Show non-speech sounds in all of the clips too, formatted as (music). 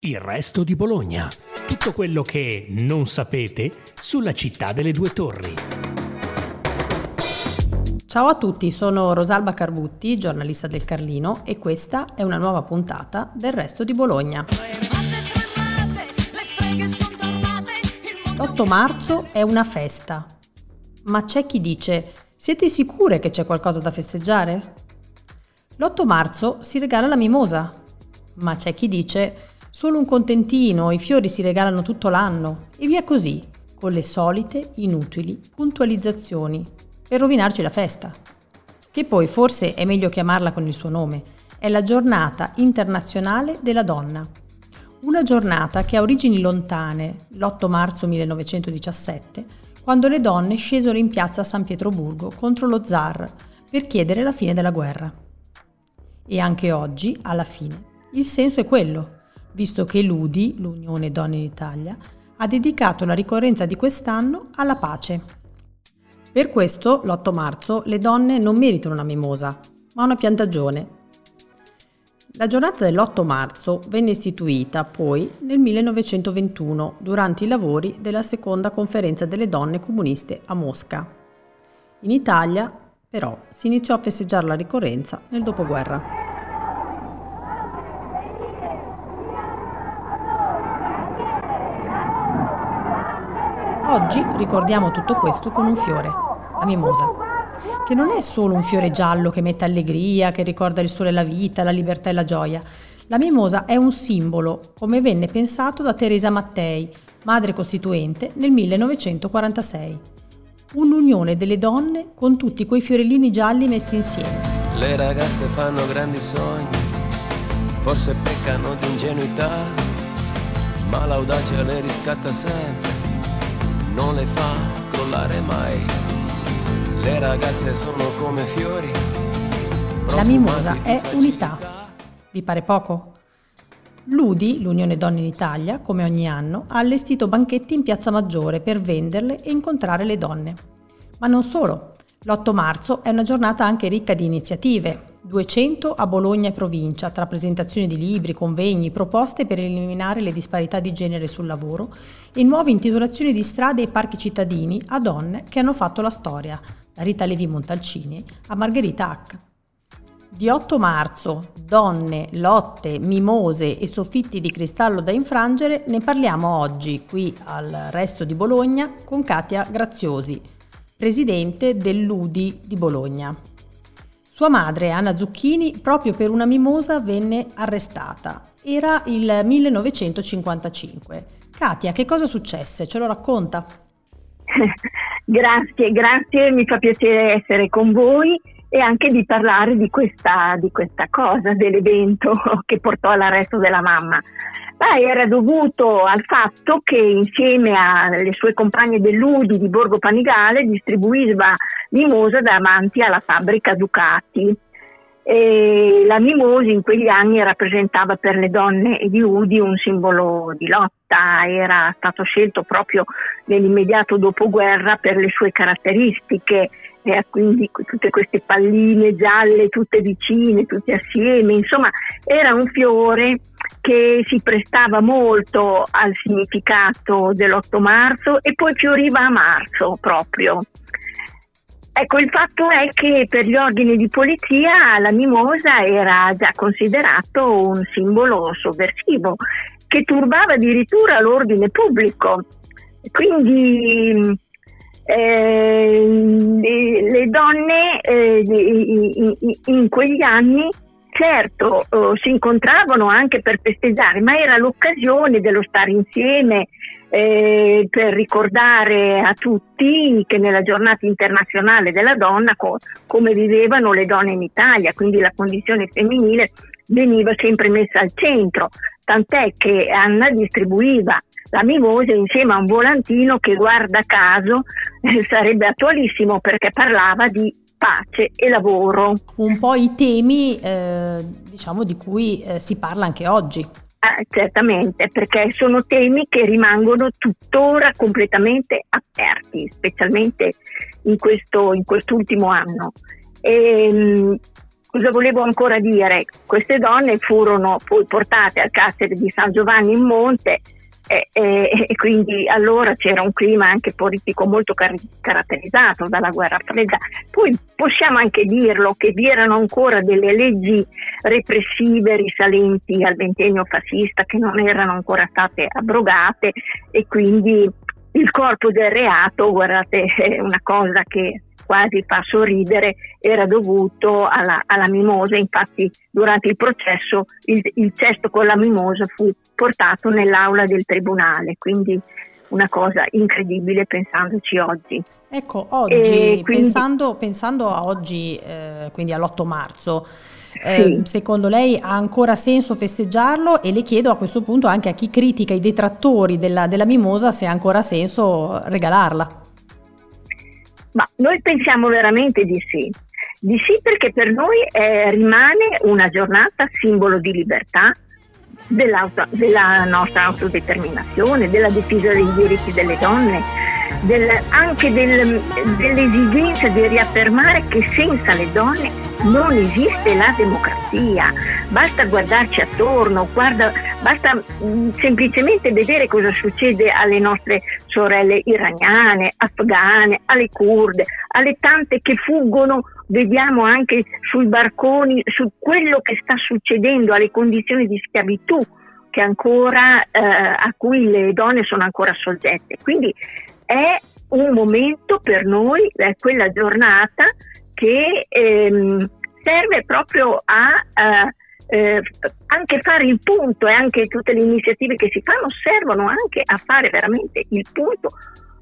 Il resto di Bologna. Tutto quello che non sapete sulla città delle due torri. Ciao a tutti, sono Rosalba Carbutti, giornalista del Carlino e questa è una nuova puntata del resto di Bologna. L'8 marzo è una festa, ma c'è chi dice siete sicure che c'è qualcosa da festeggiare? L'8 marzo si regala la mimosa, ma c'è chi dice Solo un contentino, i fiori si regalano tutto l'anno e via così, con le solite inutili puntualizzazioni per rovinarci la festa. Che poi forse è meglio chiamarla con il suo nome, è la giornata internazionale della donna. Una giornata che ha origini lontane, l'8 marzo 1917, quando le donne scesero in piazza San Pietroburgo contro lo zar per chiedere la fine della guerra. E anche oggi, alla fine, il senso è quello, visto che l'UDI, l'Unione Donne in Italia, ha dedicato la ricorrenza di quest'anno alla pace. Per questo, l'8 marzo, le donne non meritano una mimosa, ma una piantagione. La giornata dell'8 marzo venne istituita poi nel 1921 durante i lavori della seconda conferenza delle donne comuniste a Mosca. In Italia, però, si iniziò a festeggiare la ricorrenza nel dopoguerra. Oggi ricordiamo tutto questo con un fiore, la mimosa, che non è solo un fiore giallo che mette allegria, che ricorda il sole e la vita, la libertà e la gioia. La mimosa è un simbolo, come venne pensato da Teresa Mattei, madre costituente, nel 1946. Un'unione delle donne con tutti quei fiorellini gialli messi insieme. Le ragazze fanno grandi sogni, forse peccano di ingenuità, ma l'audacia le riscatta sempre non le fa crollare mai. Le ragazze sono come fiori. La mimosa è unità. Vi pare poco? L'UDI, l'Unione Donne in Italia, come ogni anno, ha allestito banchetti in Piazza Maggiore per venderle e incontrare le donne. Ma non solo. L'8 marzo è una giornata anche ricca di iniziative. 200 a Bologna e provincia, tra presentazioni di libri, convegni, proposte per eliminare le disparità di genere sul lavoro e nuove intitolazioni di strade e parchi cittadini a donne che hanno fatto la storia, da Rita Levi Montalcini a Margherita Hack. Di 8 marzo, donne, lotte, mimose e soffitti di cristallo da infrangere, ne parliamo oggi qui al Resto di Bologna con Katia Graziosi, presidente dell'UDI di Bologna. Sua madre, Anna Zucchini, proprio per una mimosa venne arrestata. Era il 1955. Katia, che cosa successe? Ce lo racconta? (laughs) grazie, grazie, mi fa piacere essere con voi e anche di parlare di questa, di questa cosa, dell'evento (laughs) che portò all'arresto della mamma. Ma era dovuto al fatto che insieme alle sue compagne dell'Udi di Borgo Panigale distribuiva mimosa davanti alla fabbrica Ducati. E la mimosa in quegli anni rappresentava per le donne di Udi un simbolo di lotta, era stato scelto proprio nell'immediato dopoguerra per le sue caratteristiche e quindi tutte queste palline gialle, tutte vicine, tutte assieme, insomma era un fiore che si prestava molto al significato dell'8 marzo e poi fioriva a marzo proprio. Ecco, il fatto è che per gli ordini di polizia la mimosa era già considerato un simbolo sovversivo che turbava addirittura l'ordine pubblico. Quindi eh, donne eh, in quegli anni certo eh, si incontravano anche per festeggiare, ma era l'occasione dello stare insieme eh, per ricordare a tutti che nella giornata internazionale della donna co- come vivevano le donne in Italia, quindi la condizione femminile veniva sempre messa al centro, tant'è che Anna distribuiva la mimosa insieme a un volantino che guarda caso eh, sarebbe attualissimo perché parlava di pace e lavoro. Un po' i temi eh, diciamo di cui eh, si parla anche oggi. Ah, certamente, perché sono temi che rimangono tuttora completamente aperti, specialmente in, questo, in quest'ultimo anno. E, ehm, cosa volevo ancora dire? Queste donne furono poi portate al carcere di San Giovanni in Monte e, e, e, quindi allora c'era un clima anche politico molto car- caratterizzato dalla guerra fredda. Poi possiamo anche dirlo che vi erano ancora delle leggi repressive risalenti al ventennio fascista che non erano ancora state abrogate e quindi il corpo del reato, guardate, è una cosa che quasi fa sorridere, era dovuto alla, alla mimosa. Infatti, durante il processo il, il cesto con la mimosa fu portato nell'aula del tribunale, quindi una cosa incredibile pensandoci oggi. Ecco, oggi, quindi, pensando, pensando, a oggi, eh, quindi all'8 marzo, eh, sì. secondo lei ha ancora senso festeggiarlo? E le chiedo a questo punto anche a chi critica i detrattori della, della mimosa se ha ancora senso regalarla. Ma noi pensiamo veramente di sì. Di sì perché per noi eh, rimane una giornata simbolo di libertà, della nostra autodeterminazione, della difesa dei diritti delle donne, del, anche del, dell'esigenza di riaffermare che senza le donne non esiste la democrazia, basta guardarci attorno, guarda, basta mh, mm, semplicemente vedere cosa succede alle nostre sorelle iraniane, afghane, alle kurde, alle tante che fuggono, vediamo anche sui barconi, su quello che sta succedendo, alle condizioni di schiavitù ancora, eh, a cui le donne sono ancora soggette. Quindi è un momento per noi, è quella giornata che ehm, serve proprio a eh, eh, anche fare il punto e anche tutte le iniziative che si fanno servono anche a fare veramente il punto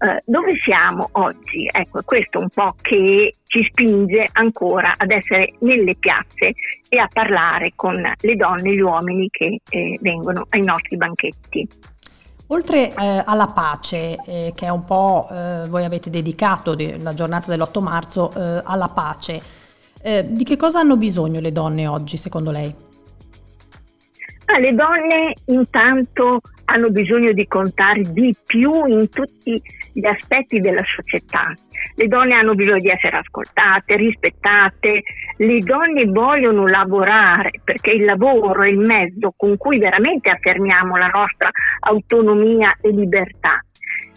eh, dove siamo oggi. Ecco, questo un po' che ci spinge ancora ad essere nelle piazze e a parlare con le donne e gli uomini che eh, vengono ai nostri banchetti. Oltre eh, alla pace, eh, che è un po' eh, voi avete dedicato la giornata dell'8 marzo eh, alla pace, eh, di che cosa hanno bisogno le donne oggi secondo lei? Ah, le donne intanto hanno bisogno di contare di più in tutti gli aspetti della società. Le donne hanno bisogno di essere ascoltate, rispettate, le donne vogliono lavorare perché il lavoro è il mezzo con cui veramente affermiamo la nostra autonomia e libertà.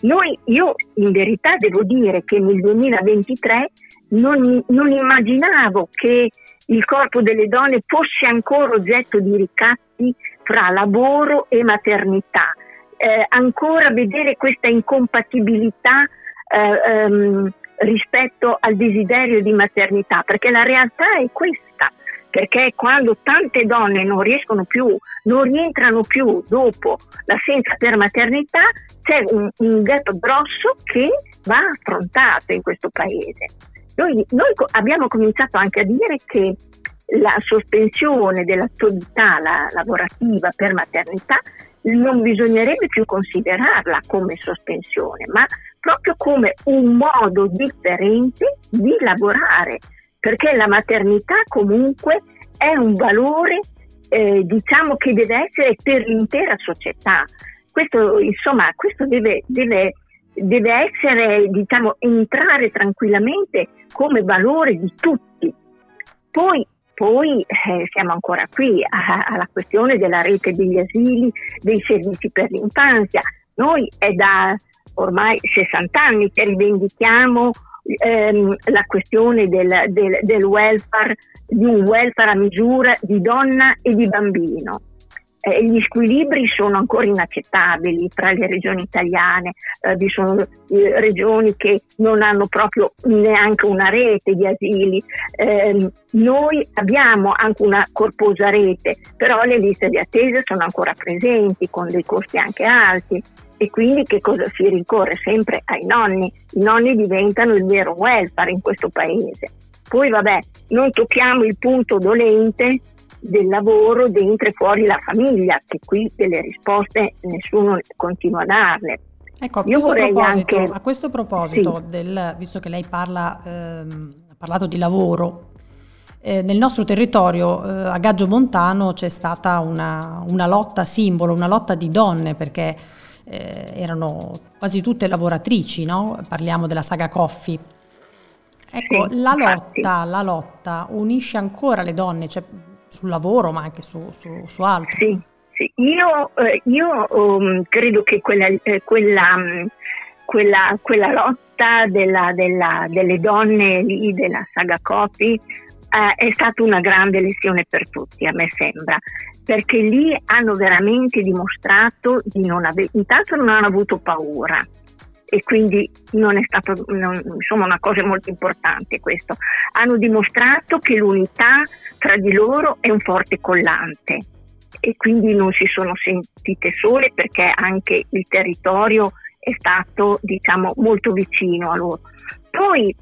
Noi, io in verità devo dire che nel 2023 non, non immaginavo che il corpo delle donne fosse ancora oggetto di ricatti fra lavoro e maternità. Eh, ancora vedere questa incompatibilità eh, ehm, rispetto al desiderio di maternità, perché la realtà è questa, perché quando tante donne non riescono più, non rientrano più dopo l'assenza per maternità, c'è un, un gap grosso che va affrontato in questo paese. Noi, noi abbiamo cominciato anche a dire che la sospensione dell'attività lavorativa per maternità non bisognerebbe più considerarla come sospensione, ma proprio come un modo differente di lavorare, perché la maternità comunque è un valore eh, diciamo che deve essere per l'intera società. Questo, insomma, questo deve, deve deve essere, diciamo, entrare tranquillamente come valore di tutti. Poi, poi eh, siamo ancora qui a, alla questione della rete degli asili, dei servizi per l'infanzia. Noi è da ormai 60 anni che rivendichiamo ehm, la questione del, del, del welfare, di un welfare a misura di donna e di bambino eh, gli squilibri sono ancora inaccettabili tra le regioni italiane, eh, vi sono eh, regioni che non hanno proprio neanche una rete di asili, ehm, noi abbiamo anche una corposa rete, però le liste di attesa sono ancora presenti con dei costi anche alti. E quindi che cosa si ricorre sempre ai nonni, i nonni diventano il vero welfare in questo paese. Poi vabbè, non tocchiamo il punto dolente del lavoro dentro e fuori la famiglia, che qui delle risposte nessuno continua a darle. Ecco, a, questo proposito, anche... a questo proposito, sì. del, visto che lei parla, ehm, ha parlato di lavoro, eh, nel nostro territorio eh, a Gaggio Montano c'è stata una, una, lotta simbolo, una lotta di donne perché eh, erano quasi tutte lavoratrici, no? parliamo della saga Coffee Ecco, sì, la, lotta, la lotta unisce ancora le donne, cioè sul lavoro ma anche su, su, su altro. Sì, sì. io, eh, io um, credo che quella, eh, quella, um, quella, quella lotta della, della, delle donne lì della saga Copi eh, è stata una grande lezione per tutti, a me sembra, perché lì hanno veramente dimostrato di non avere, intanto non hanno avuto paura e quindi non è stato non, insomma una cosa molto importante questo. Hanno dimostrato che l'unità tra di loro è un forte collante e quindi non si sono sentite sole perché anche il territorio è stato diciamo molto vicino a loro. Poi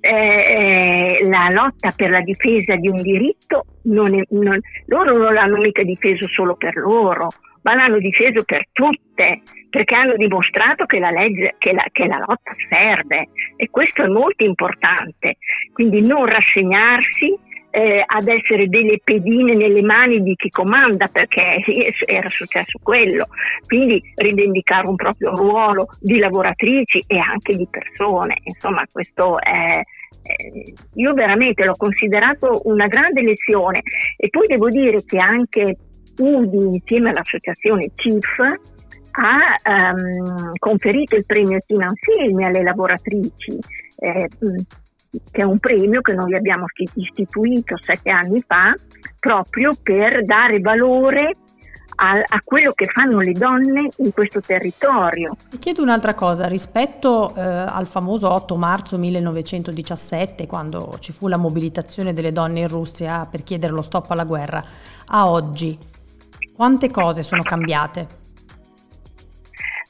eh, la lotta per la difesa di un diritto, non è, non, loro non l'hanno mica difeso solo per loro, ma l'hanno difeso per tutte, perché hanno dimostrato che la, legge, che la, che la lotta serve. E questo è molto importante. Quindi non rassegnarsi, eh, ad essere delle pedine nelle mani di chi comanda perché era successo quello, quindi rivendicare un proprio ruolo di lavoratrici e anche di persone, insomma questo è, io veramente l'ho considerato una grande lezione. E poi devo dire che anche UDI insieme all'associazione CIF ha um, conferito il premio Tina Anselmi alle lavoratrici eh, che è un premio che noi abbiamo istituito sette anni fa proprio per dare valore a, a, quello che fanno le donne in questo territorio. Ti chiedo un'altra cosa, rispetto eh, al famoso 8 marzo 1917, quando ci fu la mobilitazione delle donne in Russia per chiedere lo stop alla guerra, a oggi, quante cose sono cambiate?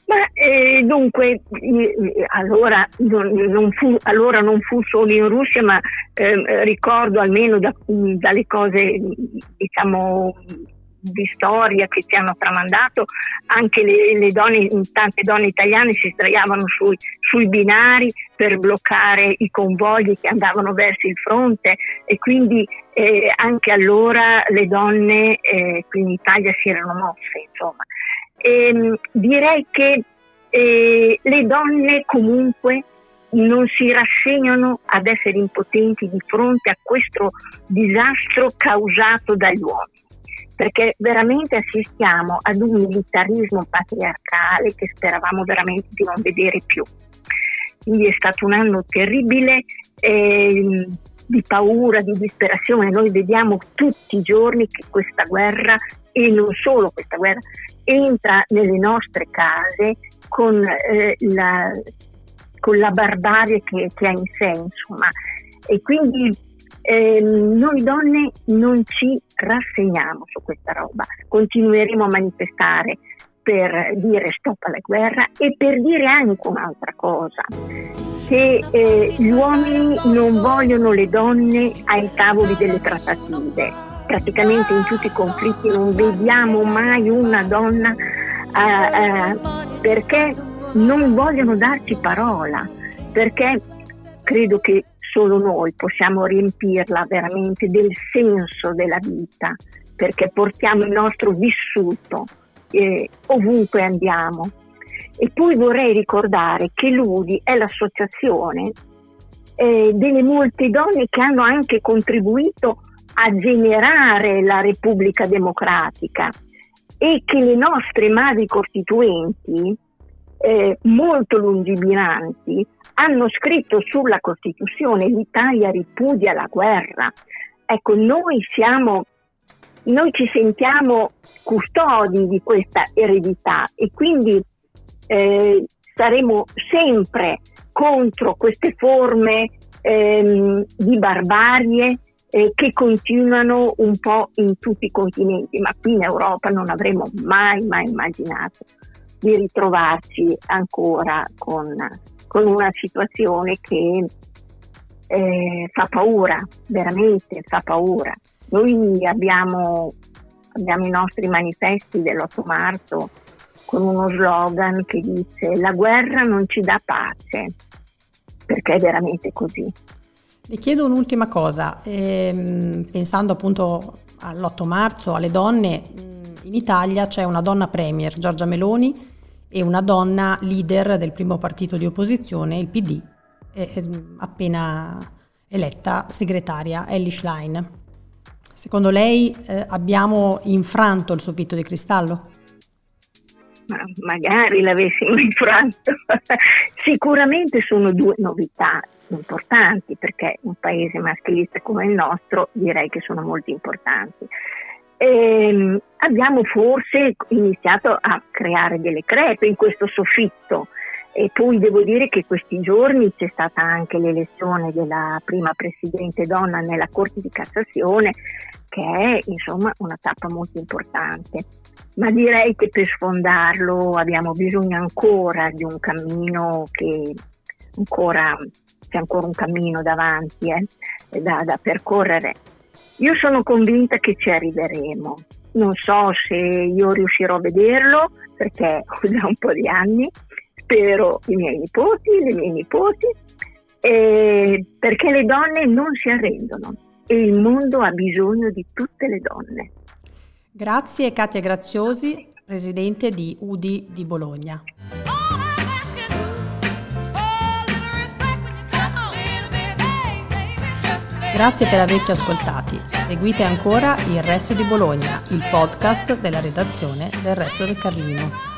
Ma eh, dunque, eh, allora non, fu, allora, non fu, solo in Russia, ma eh, ricordo almeno da, dalle cose, diciamo, di storia che ci hanno tramandato, anche le, le donne, tante donne italiane si sdraiavano sui, sui, binari per bloccare i convogli che andavano verso il fronte e quindi eh, anche allora le donne eh, qui in Italia si erano mosse, insomma ehm, direi che eh, le donne comunque non si rassegnano ad essere impotenti di fronte a questo disastro causato dagli uomini, perché veramente assistiamo ad un militarismo patriarcale che speravamo veramente di non vedere più. Quindi è stato un anno terribile eh, di paura, di disperazione. Noi vediamo tutti i giorni che questa guerra, e non solo questa guerra, entra nelle nostre case con, eh, la, con la, barbarie che, che, ha in sé, insomma. E quindi eh, noi donne non ci rassegniamo su questa roba, continueremo a manifestare per dire stop alla guerra e per dire anche un'altra cosa, che eh, gli uomini non vogliono le donne ai tavoli delle trattative praticamente in tutti i conflitti non vediamo mai una donna eh, eh, perché non vogliono darci parola, perché credo che solo noi possiamo riempirla veramente del senso della vita, perché portiamo il nostro vissuto eh, ovunque andiamo. E poi vorrei ricordare che l'UDI è l'associazione eh, delle molte donne che hanno anche contribuito a generare la Repubblica Democratica e che le nostre madri costituenti, eh, molto lungimiranti, hanno scritto sulla Costituzione l'Italia ripudia la guerra. Ecco, noi siamo noi ci sentiamo custodi di questa eredità e quindi eh, saremo sempre contro queste forme ehm, di barbarie eh, che continuano un po' in tutti i continenti, ma qui in Europa non avremmo mai, mai immaginato di ritrovarci ancora con, con una situazione che eh, fa paura, veramente fa paura. Noi abbiamo, abbiamo i nostri manifesti dell'8 marzo con uno slogan che dice la guerra non ci dà pace, perché è veramente così. Le chiedo un'ultima cosa, ehm, pensando appunto all'8 marzo, alle donne, in Italia c'è una donna premier, Giorgia Meloni, e una donna leader del primo partito di opposizione, il PD, eh, appena eletta segretaria Ellie Schlein. Secondo lei eh, abbiamo infranto il soffitto di cristallo? Ma magari l'avessimo (laughs) infranto. Sicuramente sono due novità importanti perché un paese maschilista come il nostro direi che sono molto importanti. E ehm, abbiamo forse iniziato a creare delle crepe in questo soffitto e poi devo dire che questi giorni c'è stata anche l'elezione della prima presidente donna nella Corte di Cassazione, che è insomma una tappa molto importante. Ma direi che per sfondarlo abbiamo bisogno ancora di un cammino che ancora, c'è ancora un cammino davanti eh, da, da percorrere. Io sono convinta che ci arriveremo. Non so se io riuscirò a vederlo perché ho già un po' di anni, spero i miei nipoti, le mie nipoti, eh, perché le donne non si arrendono e il mondo ha bisogno di tutte le donne. Grazie Katia Graziosi, presidente di UDI di Bologna. Grazie per averci ascoltati. Seguite ancora Il Resto di Bologna, il podcast della redazione del Resto del Carlino.